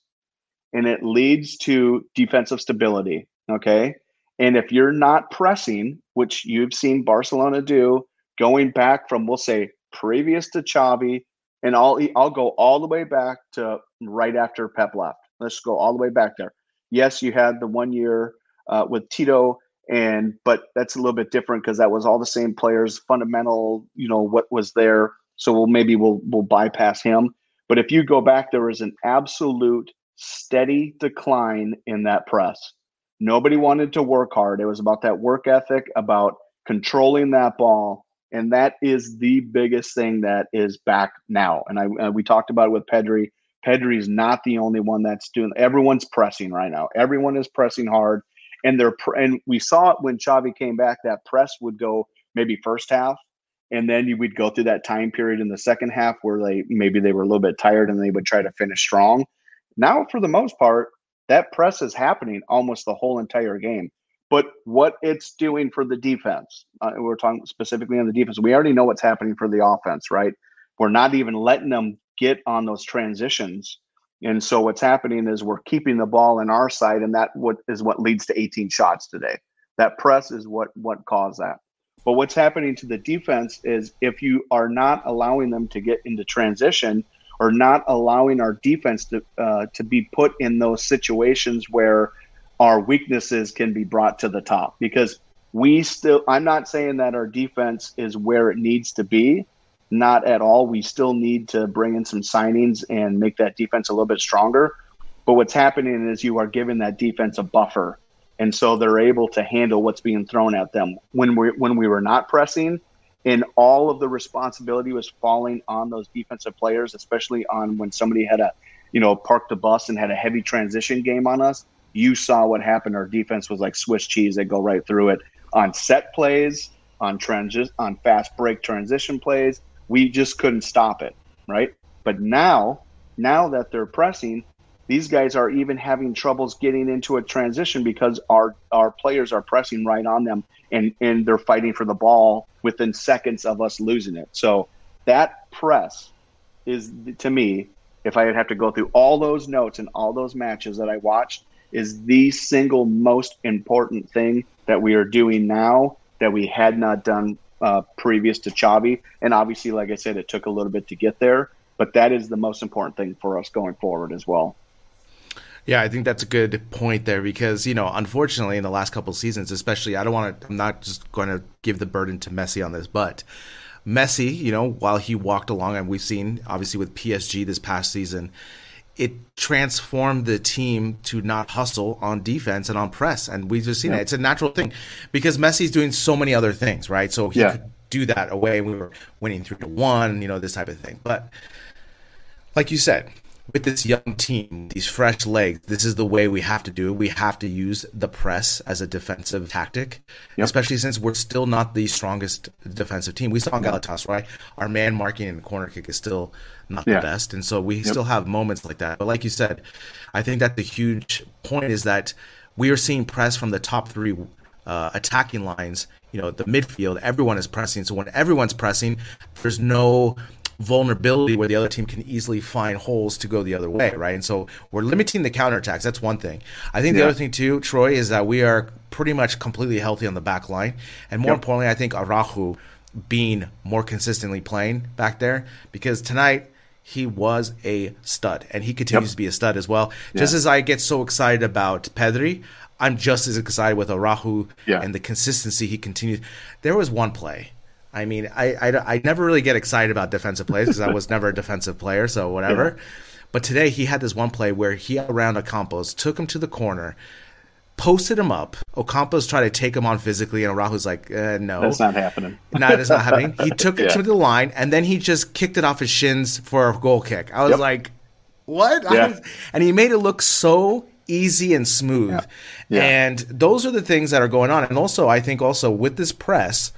and it leads to defensive stability. Okay. And if you're not pressing, which you've seen Barcelona do, going back from we'll say previous to Xavi, and I'll I'll go all the way back to right after Pep left. Let's go all the way back there. Yes, you had the one year uh, with Tito, and but that's a little bit different because that was all the same players, fundamental. You know what was there. So we'll maybe we'll we'll bypass him. But if you go back, there was an absolute steady decline in that press. Nobody wanted to work hard. It was about that work ethic, about controlling that ball. And that is the biggest thing that is back now. And I, uh, we talked about it with Pedri. Pedri is not the only one that's doing. Everyone's pressing right now. Everyone is pressing hard, and they're and we saw it when Xavi came back. That press would go maybe first half, and then you would go through that time period in the second half where they maybe they were a little bit tired and they would try to finish strong. Now, for the most part, that press is happening almost the whole entire game. But what it's doing for the defense, uh, we're talking specifically on the defense. We already know what's happening for the offense, right? We're not even letting them get on those transitions. And so what's happening is we're keeping the ball in our side, and that what is what leads to 18 shots today. That press is what what caused that. But what's happening to the defense is if you are not allowing them to get into transition, or not allowing our defense to uh, to be put in those situations where our weaknesses can be brought to the top. Because we still I'm not saying that our defense is where it needs to be not at all. We still need to bring in some signings and make that defense a little bit stronger. But what's happening is you are giving that defense a buffer. And so they're able to handle what's being thrown at them. When we when we were not pressing and all of the responsibility was falling on those defensive players, especially on when somebody had a, you know, parked the bus and had a heavy transition game on us. You saw what happened. Our defense was like Swiss cheese; they go right through it on set plays, on transi- on fast break transition plays. We just couldn't stop it, right? But now, now that they're pressing, these guys are even having troubles getting into a transition because our our players are pressing right on them and and they're fighting for the ball within seconds of us losing it. So that press is to me, if I have to go through all those notes and all those matches that I watched, is the single most important thing that we are doing now that we had not done uh, previous to Xavi. And obviously, like I said, it took a little bit to get there, but that is the most important thing for us going forward as well. Yeah, I think that's a good point there because, you know, unfortunately in the last couple seasons, especially I don't want to I'm not just going to give the burden to Messi on this, but Messi, you know, while he walked along and we've seen obviously with PSG this past season, it transformed the team to not hustle on defense and on press. And we've just seen yeah. it. It's a natural thing because Messi's doing so many other things, right? So he yeah. could do that away. We were winning three to one, you know, this type of thing. But like you said, with this young team, these fresh legs, this is the way we have to do it. We have to use the press as a defensive tactic, yep. especially since we're still not the strongest defensive team. We saw in Galatasaray, our man marking and corner kick is still not yeah. the best, and so we yep. still have moments like that. But like you said, I think that the huge point is that we are seeing press from the top three uh, attacking lines. You know, the midfield, everyone is pressing. So when everyone's pressing, there's no vulnerability where the other team can easily find holes to go the other way, right? And so we're limiting the counterattacks. That's one thing. I think the yeah. other thing too, Troy, is that we are pretty much completely healthy on the back line. And more yep. importantly, I think Araujo being more consistently playing back there because tonight he was a stud and he continues yep. to be a stud as well. Yeah. Just as I get so excited about Pedri, I'm just as excited with Araujo Yeah. and the consistency he continues. There was one play. I mean, I, I, I never really get excited about defensive plays because I was never a defensive player, so whatever. But today he had this one play where he around Ocampos, took him to the corner, posted him up. Ocampos tried to take him on physically, and Araujo's like, uh, no. That's not happening. No, it's not happening. He took it to the line, and then he just kicked it off his shins for a goal kick. I was Yep. like, "What?" Yeah. was- and he made it look so easy and smooth. Yeah. And those are the things that are going on. And also, I think also with this press,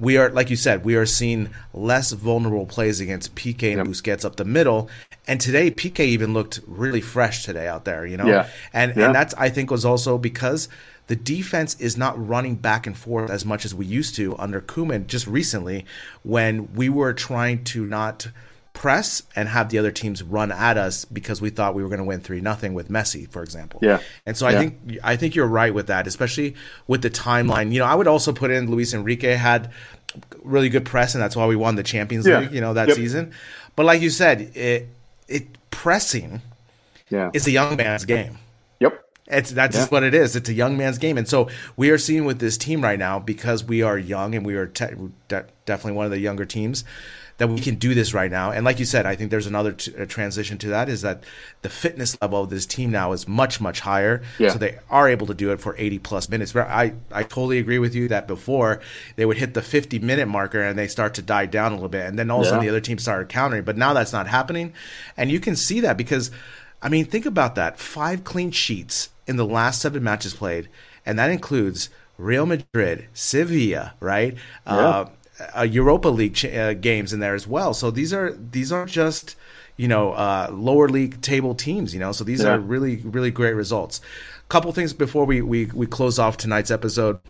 we are like you said, we are seeing less vulnerable plays against PK and Busquets up the middle. And today, PK even looked really fresh today out there. You know, Yeah. and Yeah. and that's I think was also because the defense is not running back and forth as much as we used to under Koeman just recently when we were trying to not press and have the other teams run at us because we thought we were going to win 3 nothing with Messi for example. Yeah. And so I Yeah. think I think you're right with that especially with the timeline. You know, I would also put in Luis Enrique had really good press and that's why we won the Champions Yeah. League, you know, that Yep. season. But like you said, it it pressing Yeah. is a young man's game. Yep. It's that's just what it is. It's a young man's game, and so we are seeing with this team right now because we are young and we are te- de- definitely one of the younger teams that we can do this right now. And like you said, I think there's another t- transition to that is that the fitness level of this team now is much much higher, Yeah. so they are able to do it for 80 plus minutes. But I I totally agree with you that before they would hit the 50 minute marker and they start to die down a little bit, and then all of a sudden the other team started countering. But now that's not happening, and you can see that because. I mean, think about that. Five clean sheets in the last seven matches played, and that includes Real Madrid, Sevilla, right? Uh, uh, Europa League ch- uh, games in there as well. So these are these aren't just you know uh, lower league table teams. You know, so these Yeah. are really really great results. Couple things before we we we close off tonight's episode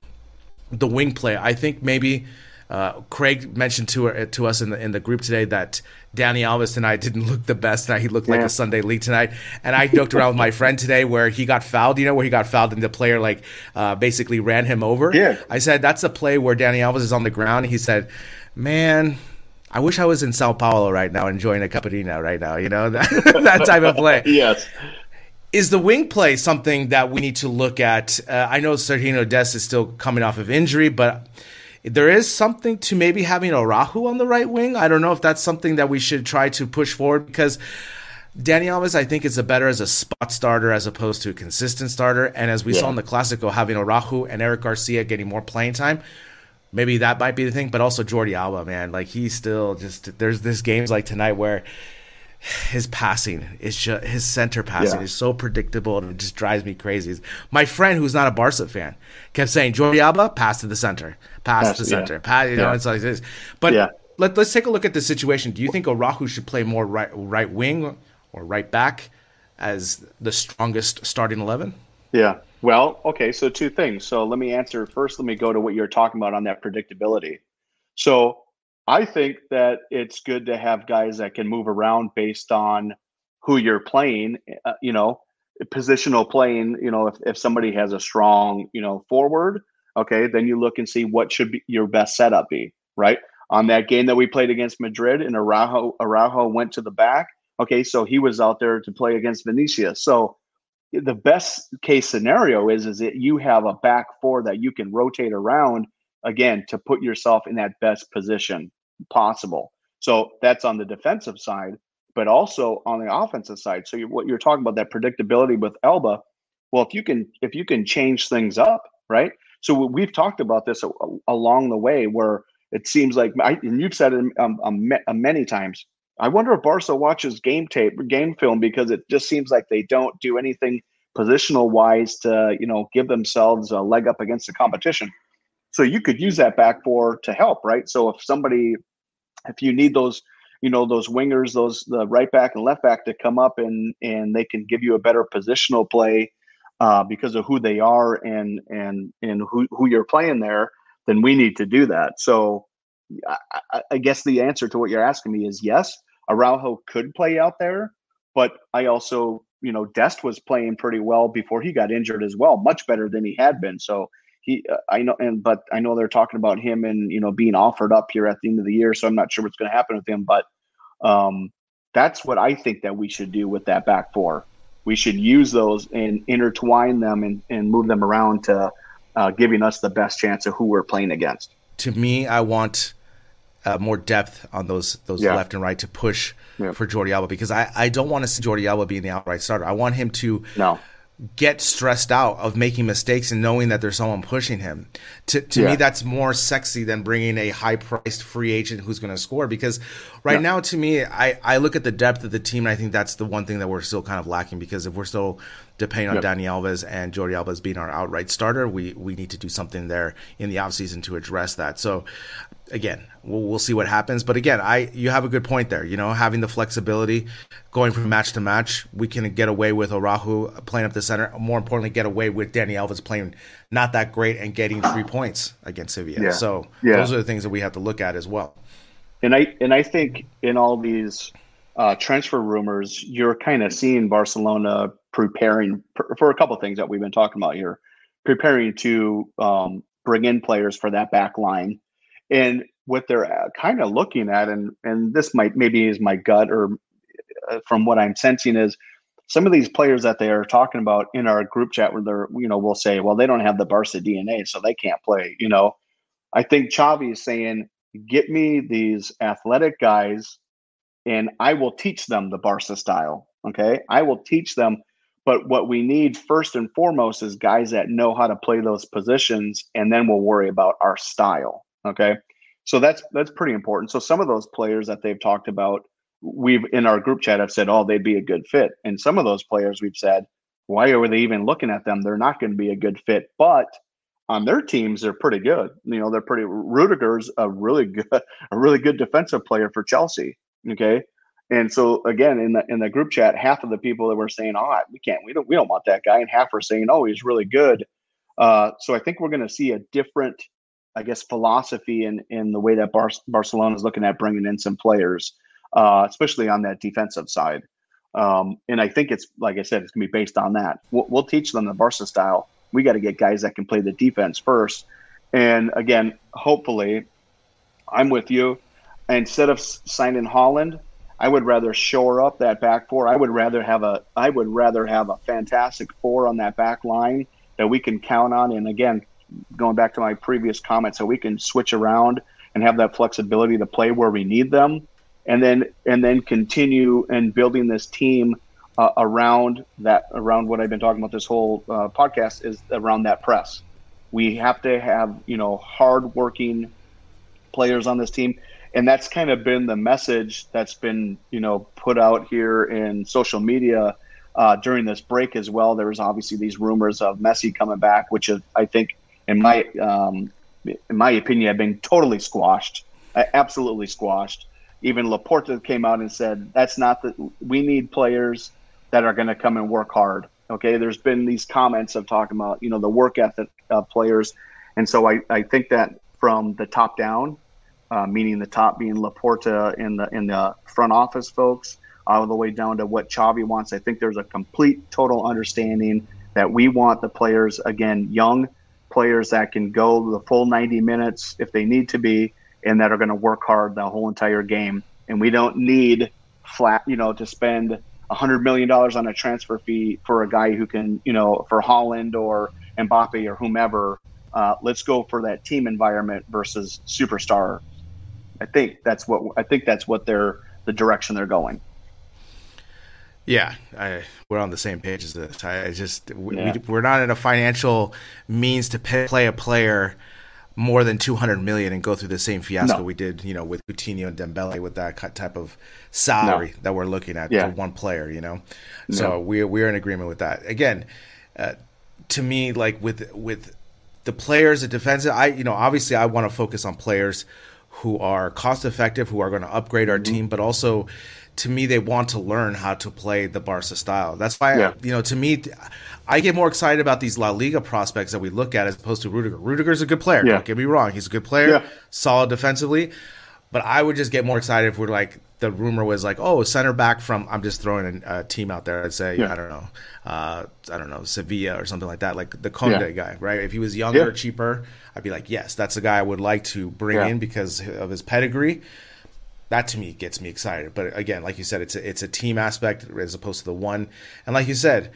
the wing play. I think maybe uh, Craig mentioned to to us in the in the group today that Dani Alves tonight didn't look the best tonight. He looked like a Sunday league tonight. And I joked around with my friend today where he got fouled. You know where he got fouled and the player like uh, basically ran him over. Yeah. I said that's a play where Dani Alves is on the ground. He said, "Man." I wish I was in Sao Paulo right now enjoying a caipirinha right now, you know, that, that type of play Yes. is the wing play something that we need to look at? Uh, I know Sergiño Dest is still coming off of injury, but there is something to maybe having Araujo on the right wing. I don't know if that's something that we should try to push forward because Dani Alves, I think, is a better as a spot starter as opposed to a consistent starter. And as we saw in the Clasico, having Araujo and Eric Garcia getting more playing time, maybe that might be the thing. But also Jordi Alba, man, like he's still just there's this games like tonight where his passing is just his center passing Yeah. is so predictable and it just drives me crazy. My friend who's not a Barca fan kept saying Jordi Alba pass to the center, pass, Pass, to the yeah. center, pass. You know, it's like this. But Yeah. let, let's take a look at the situation. Do you think Araujo should play more right right wing or right back as the strongest starting eleven? Yeah. Well, okay. So two things. So let me answer first. Let me go to what you're talking about on that predictability. So I think that it's good to have guys that can move around based on who you're playing. Uh, you know, positional playing. You know, if if somebody has a strong, you know, forward, okay, then you look and see what should be your best setup be. Right on that game that we played against Madrid, and Araujo Araujo went to the back. Okay, so he was out there to play against Vinicius. So the best case scenario is is that you have a back four that you can rotate around again to put yourself in that best position possible. So that's on the defensive side, but also on the offensive side. So you, what you're talking about that predictability with Alba. Well, if you can if you can change things up, right? So we've talked about this along the way where it seems like I, and you've said it um, um, ma- many times. I wonder if Barca watches game tape, game film, because it just seems like they don't do anything positional wise to you know give themselves a leg up against the competition. So you could use that back four to help, right? So if somebody, if you need those, you know, those wingers, those the right back and left back to come up and and they can give you a better positional play uh, because of who they are and and and who who you're playing there, then we need to do that. So I, I- guess the answer to what you're asking me is yes. Araujo could play out there, but I also, you know, Dest was playing pretty well before he got injured as well, much better than he had been. So he, uh, I know, and but I know they're talking about him and you know being offered up here at the end of the year. So I'm not sure what's going to happen with him, but um, that's what I think that we should do with that back four. we should use those and intertwine them and, and move them around to uh, giving us the best chance of who we're playing against. To me, I want uh, more depth on those those Yeah. left and right to push Yeah. for Jordi Alba because I, I don't want to see Jordi Alba being the outright starter. I want him to No. Get stressed out of making mistakes and knowing that there's someone pushing him. To to Yeah. me, that's more sexy than bringing a high priced free agent who's going to score. Because right Yeah. now, to me, I, I look at the depth of the team, and I think that's the one thing that we're still kind of lacking. Because if we're still depending on Yep. Dani Alves and Jordi Alba being our outright starter, we we need to do something there in the offseason to address that. So again, we'll, we'll see what happens. But again, I you have a good point there. You know, having the flexibility, going from match to match, we can get away with Araujo playing up the center. More importantly, get away with Dani Alves playing not that great and getting three points against Sevilla. Yeah. So Yeah. those are the things that we have to look at as well. And I and I think in all these uh, transfer rumors, you're kind of seeing Barcelona preparing for, for a couple things that we've been talking about here, preparing to um, bring in players for that back line, and what they're uh, kind of looking at, and and this might maybe is my gut or uh, from what I'm sensing is some of these players that they are talking about in our group chat where they're you know we'll say well they don't have the Barca DNA so they can't play you know I think Xavi is saying get me these athletic guys and I will teach them the Barca style. Okay. I will teach them. But what we need first and foremost is guys that know how to play those positions, and then we'll worry about our style. Okay. So that's that's pretty important. So some of those players that they've talked about, we've in our group chat have said, oh, they'd be a good fit. And some of those players we've said, why are they even looking at them? They're not going to be a good fit. But on their teams, they're pretty good. You know, they're pretty. Rudiger's a really good, a really good defensive player for Chelsea. Okay, and so again, in the in the group chat, half of the people that were saying, "Oh, we can't, we don't, we don't want that guy," and half were saying, "Oh, he's really good." Uh, so I think we're going to see a different, I guess, philosophy in in the way that Bar- Barcelona is looking at bringing in some players, uh, especially on that defensive side. Um, and I think it's like I said, it's going to be based on that. We'll, we'll teach them the Barca style. We got to get guys that can play the defense first. And again, hopefully, I'm with you. Instead of signing Haaland, I would rather shore up that back four. I would rather have a I would rather have a fantastic four on that back line that we can count on. And again, going back to my previous comment, so we can switch around and have that flexibility to play where we need them, and then and then continue and building this team uh, around that around what I've been talking about this whole uh, podcast is around that press. We have to have you know hardworking players on this team and that's kind of been the message that's been you know put out here in social media uh, during this break as well. There was obviously these rumors of messi coming back which is, i think in my um, in my opinion have been totally squashed absolutely squashed. Even laporta came out and said that's not the we need players that are going to come and work hard. Okay there's been these comments of talking about you know the work ethic of players. And so i, I think that from the top down uh, meaning the top being Laporta in the in the front office folks, all the way down to what Xavi wants. I think there's a complete, total understanding that we want the players again, young players that can go the full 90 minutes if they need to be, and that are going to work hard the whole entire game. And we don't need flat, you know, to spend a hundred million dollars on a transfer fee for a guy who can, you know, for Haaland or Mbappe or whomever. Uh, let's go for that team environment versus superstar I think that's what I think that's what they're the direction they're going. Yeah, I, we're on the same page as this. I, I just we, Yeah. we, we're not in a financial means to pay, play a player more than 200 million and go through the same fiasco No. we did, you know, with Coutinho and Dembele with that type of salary that we're looking at Yeah. for one player, you know. So No. we're we're in agreement with that. Again, uh, to me, like with with the players, the defensive, I you know, obviously I want to focus on players who are cost effective, who are going to upgrade our Mm-hmm. team, but also to me they want to learn how to play the Barca style. That's why Yeah. you know to me I get more excited about these La Liga prospects that we look at as opposed to Rudiger. Rudiger's a good player. Yeah. Don't get me wrong, he's a good player, Yeah. solid defensively. But I would just get more excited if we're like the rumor was like, oh, center back from I'm just throwing a, a team out there. I'd say Yeah. I don't know, uh, I don't know Sevilla or something like that, like the Kounde Yeah. guy, right? If he was younger, Yeah. cheaper, I'd be like, yes, that's a guy I would like to bring in because of his pedigree. that to me gets me excited. But again, like you said, it's a, it's a team aspect as opposed to the one. And like you said,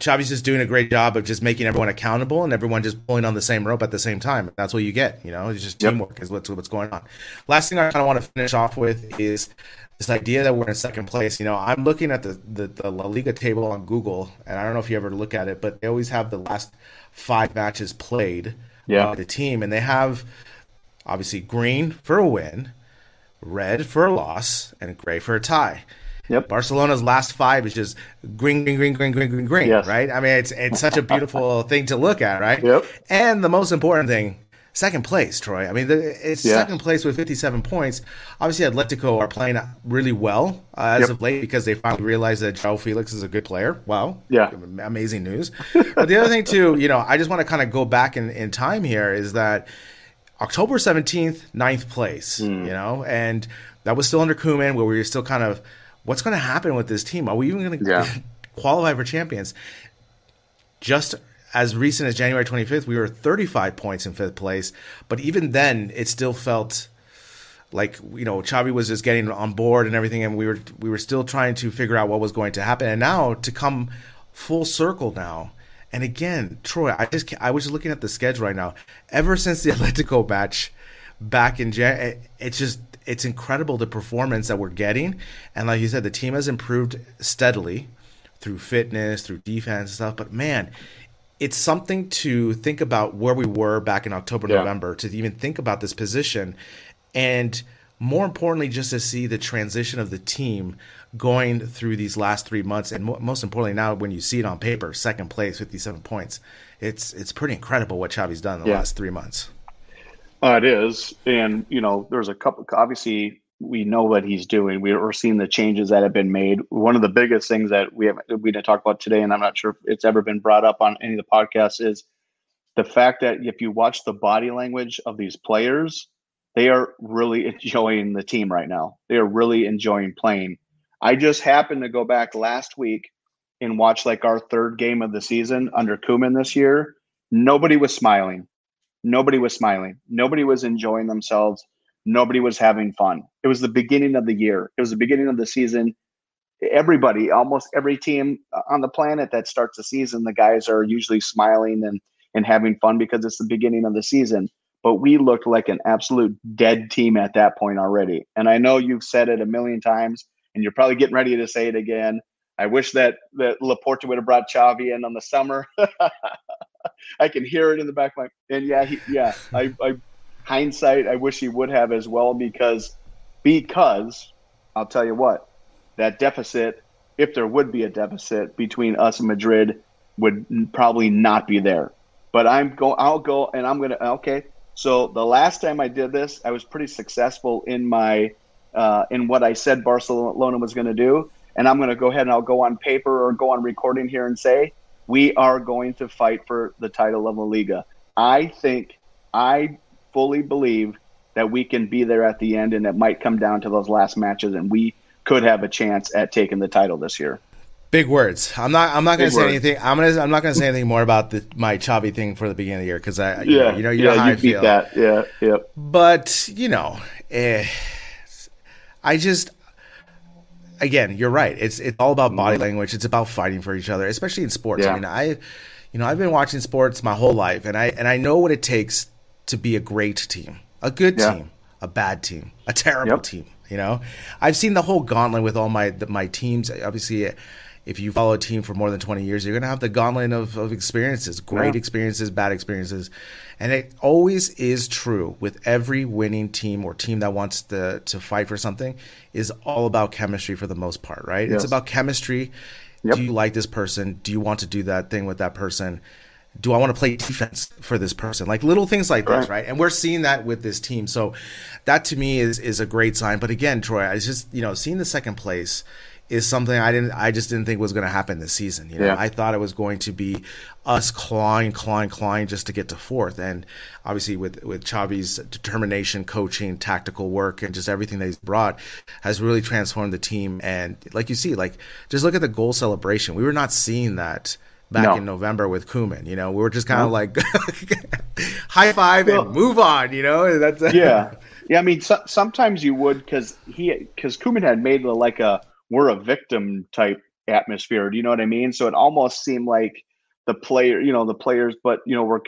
Xavi's just doing a great job of just making everyone accountable and everyone just pulling on the same rope at the same time. That's what you get. You know, it's just yep. teamwork is what's what's going on. Last thing I kind of want to finish off with is this idea that we're in second place. You know, I'm looking at the, the, the La Liga table on Google, and I don't know if you ever look at it, but they always have the last five matches played yeah. by the team, and they have obviously green for a win, red for a loss, and gray for a tie. Yep. Barcelona's last five is just green, green, green, green, green, green, green. Yes. Right. I mean, it's it's such a beautiful thing to look at, right? Yep. And the most important thing, second place, Troy. I mean, it's yeah. second place with 57 points. Obviously, Atletico are playing really well uh, as yep. of late because they finally realized that João Felix is a good player. Wow. Yeah. Amazing news. but the other thing, too, you know, I just want to kind of go back in, in time here is that October 17th, ninth place, mm. you know, and that was still under Koeman where we were still kind of – what's going to happen with this team? Are we even going to yeah. qualify for champions? Just as recent as January 25th, we were 35 points in fifth place, but even then, it still felt like you know Xavi was just getting on board and everything, and we were we were still trying to figure out what was going to happen. And now to come full circle now, and again, Troy, I just I was just looking at the schedule right now. Ever since the Atletico match back in Jan, it's just it's incredible the performance that we're getting. And like you said, the team has improved steadily through fitness, through defense and stuff. But man, it's something to think about where we were back in October, yeah. November, to even think about this position. And more importantly, just to see the transition of the team going through these last three months, and most importantly, now when you see it on paper, second place, fifty-seven points, it's it's pretty incredible what Xavi's done in the yeah. last three months. Uh, it is, and you know, there's a couple. Obviously, we know what he's doing. We're seeing the changes that have been made. One of the biggest things that we have we didn't talk about today, and I'm not sure if it's ever been brought up on any of the podcasts, is the fact that if you watch the body language of these players, they are really enjoying the team right now. They are really enjoying playing. I just happened to go back last week and watch like our third game of the season under Koeman this year. Nobody was smiling nobody was smiling. Nobody was enjoying themselves. Nobody was having fun. It was the beginning of the year. It was the beginning of the season. Everybody, almost every team uh, on the planet that starts the season, the guys are usually smiling and and having fun because it's the beginning of the season. But we looked like an absolute dead team at that point already. And I know you've said it a million times, and you're probably getting ready to say it again. I wish that that Laporta would have brought Xavi in on the summer. I can hear it in the back of my and yeah, he, yeah. I, I hindsight, I wish he would have as well because because I'll tell you what, that deficit, if there would be a deficit between us and Madrid, would probably not be there. But I'm go, I'll go, and I'm gonna. Okay, so the last time I did this, I was pretty successful in my uh, in what I said Barcelona was going to do, and I'm going to go ahead and I'll go on paper or go on recording here and say we are going to fight for the title of La Liga. I think, I fully believe that we can be there at the end, and it might come down to those last matches, and we could have a chance at taking the title this year. Big words. I'm not. I'm not going to say anything. I'm gonna. I'm not going to say anything more about the my Xavi thing for the beginning of the year because I. You yeah. Know, you know. You yeah, know how you I feel. That. Yeah. Yep. But you know, eh, I just again, you're right. It's it's all about body language. It's about fighting for each other, especially in sports. Yeah. I mean, I, you know, I've been watching sports my whole life, and I and I know what it takes to be a great team, a good yeah. team, a bad team, a terrible yep. team. You know, I've seen the whole gauntlet with all my my teams. Obviously, if you follow a team for more than 20 years, you're going to have the gauntlet of, of experiences, great yeah. experiences, bad experiences. And it always is true with every winning team or team that wants to, to fight for something is all about chemistry for the most part, right? Yes. It's about chemistry. Yep. Do you like this person? Do you want to do that thing with that person? Do I want to play defense for this person? Like little things like right. this, right? And we're seeing that with this team. So that to me is is a great sign. But again, Troy, I just, you know, seeing the second place – is something I didn't I just didn't think was going to happen this season. You know, yeah. I thought it was going to be us clawing, clawing, clawing just to get to fourth. And obviously, with with Xavi's determination, coaching, tactical work, and just everything that he's brought has really transformed the team. And like you see, like just look at the goal celebration. We were not seeing that back No. in November with Koeman. You know, we were just kind of like high five Well- and move on. You know, that's yeah, yeah. I mean, so, sometimes you would because he because Koeman had made like a we're a victim type atmosphere. Do you know what I mean? So it almost seemed like the player, you know, the players, but you know, we're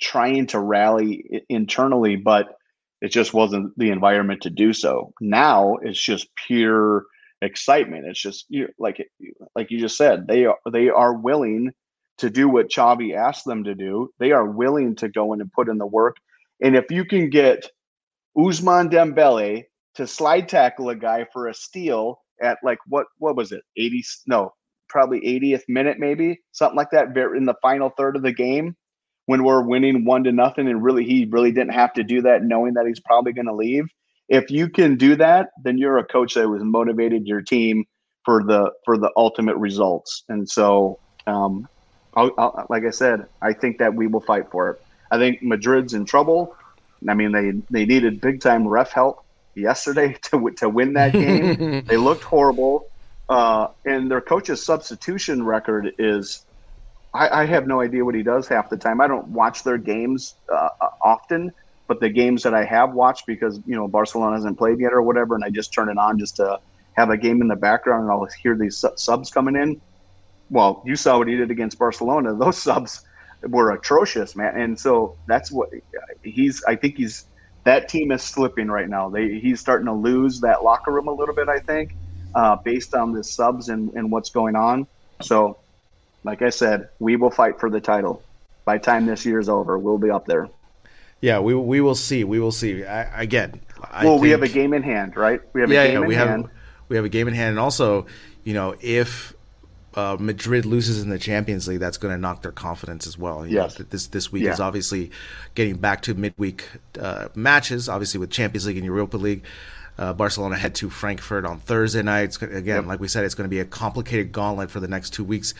trying to rally i- internally, but it just wasn't the environment to do so. Now it's just pure excitement. It's just you like like you just said, they are they are willing to do what Xavi asked them to do. They are willing to go in and put in the work. And if you can get Ousmane Dembele to slide tackle a guy for a steal at like what what was it 80 no probably 80th minute maybe something like that in the final third of the game when we're winning one to nothing and really he really didn't have to do that knowing that he's probably going to leave if you can do that then you're a coach that was motivated your team for the for the ultimate results and so um I'll, I'll, like i said i think that we will fight for it i think madrid's in trouble I mean, they they needed big time ref help yesterday to to win that game. they looked horrible, uh, and their coach's substitution record is. I, I have no idea what he does half the time. I don't watch their games uh, often, but the games that I have watched because you know Barcelona hasn't played yet or whatever, and I just turn it on just to have a game in the background, and I'll hear these subs coming in. Well, you saw what he did against Barcelona. Those subs were atrocious, man. And so that's what he's. I think he's that team is slipping right now. They he's starting to lose that locker room a little bit. I think uh, based on the subs and, and what's going on. So, like I said, we will fight for the title. By the time this year's over, we'll be up there. Yeah, we we will see. We will see. I, again, I well, we have a game in hand, right? We have yeah, a game yeah, in we hand. have we have a game in hand, and also, you know, if uh, Madrid loses in the Champions League, that's going to knock their confidence as well. You Yes. th- this this week Yeah. is obviously getting back to midweek uh, matches. Obviously, with Champions League and Europa League. Uh, Barcelona head to Frankfurt on Thursday night. It's, again, like we said, it's going to be a complicated gauntlet for the next two weeks.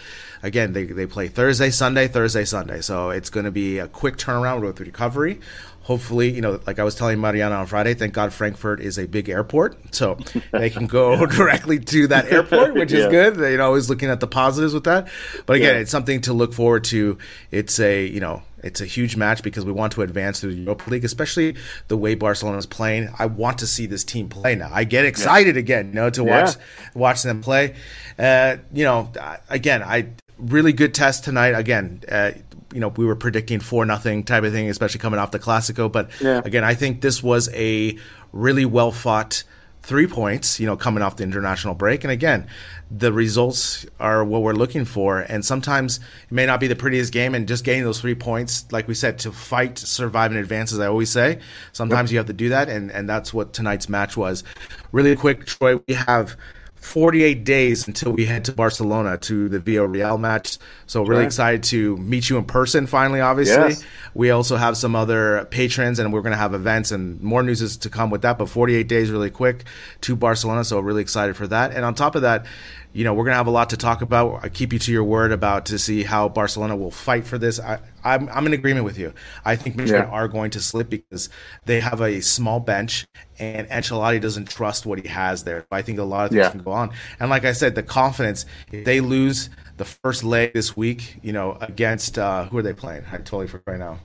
Again, they, they play Thursday, Sunday, Thursday, Sunday. So it's going to be a quick turnaround with recovery. Hopefully, you know, like I was telling Mariana on Friday, thank God Frankfurt is a big airport. So they can go directly to that airport, which is Yeah. good. You know, always looking at the positives with that. But again, Yeah. it's something to look forward to. It's a, you know, it's a huge match because we want to advance through the Europa League, especially the way Barcelona is playing. I want to see this team play now. I get excited again, you know, to Yeah. watch watch them play. Uh, you know, again, I really good test tonight. Again, uh, you know, we were predicting four nothing type of thing, especially coming off the Clasico. But Yeah. again, I think this was a really well fought three points. You know, coming off the international break, and again, the results are what we're looking for. And sometimes it may not be the prettiest game, and just getting those three points, like we said, to fight, survive, and advance, as I always say. Sometimes you have to do that, and and that's what tonight's match was. Really quick, Troy, we have. 48 days until we head to Barcelona to the Villarreal match. So really Right. excited to meet you in person finally, obviously. Yes. We also have some other patrons and we're going to have events and more news is to come with that. But 48 days really quick to Barcelona. So really excited for that. And on top of that, you know, we're going to have a lot to talk about. I keep you to your word about to see how Barcelona will fight for this. I, I'm, I'm in agreement with you. I think Madrid Yeah. are going to slip because they have a small bench and Ancelotti doesn't trust what he has there. I think a lot of things Yeah. can go on. And like I said, the confidence, if they lose the first leg this week, you know, against, uh, who are they playing? I totally forgot right now.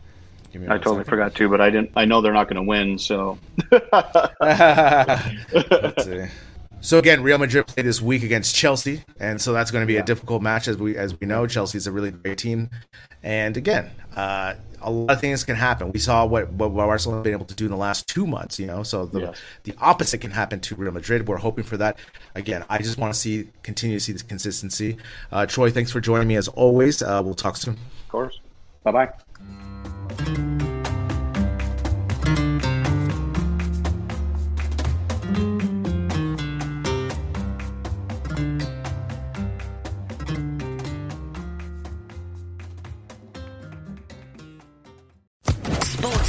I totally second. forgot to, but I didn't. I know they're not going to win. So Let's see. So again, Real Madrid play this week against Chelsea, and so that's going to be a difficult match, as we as we know. Chelsea's a really great team, and again, uh, a lot of things can happen. We saw what what Barcelona been able to do in the last two months, you know. So the Yes. the opposite can happen to Real Madrid. We're hoping for that. Again, I just want to see continue to see this consistency. Uh, Troy, thanks for joining me as always. Uh, we'll talk soon. of course, bye bye.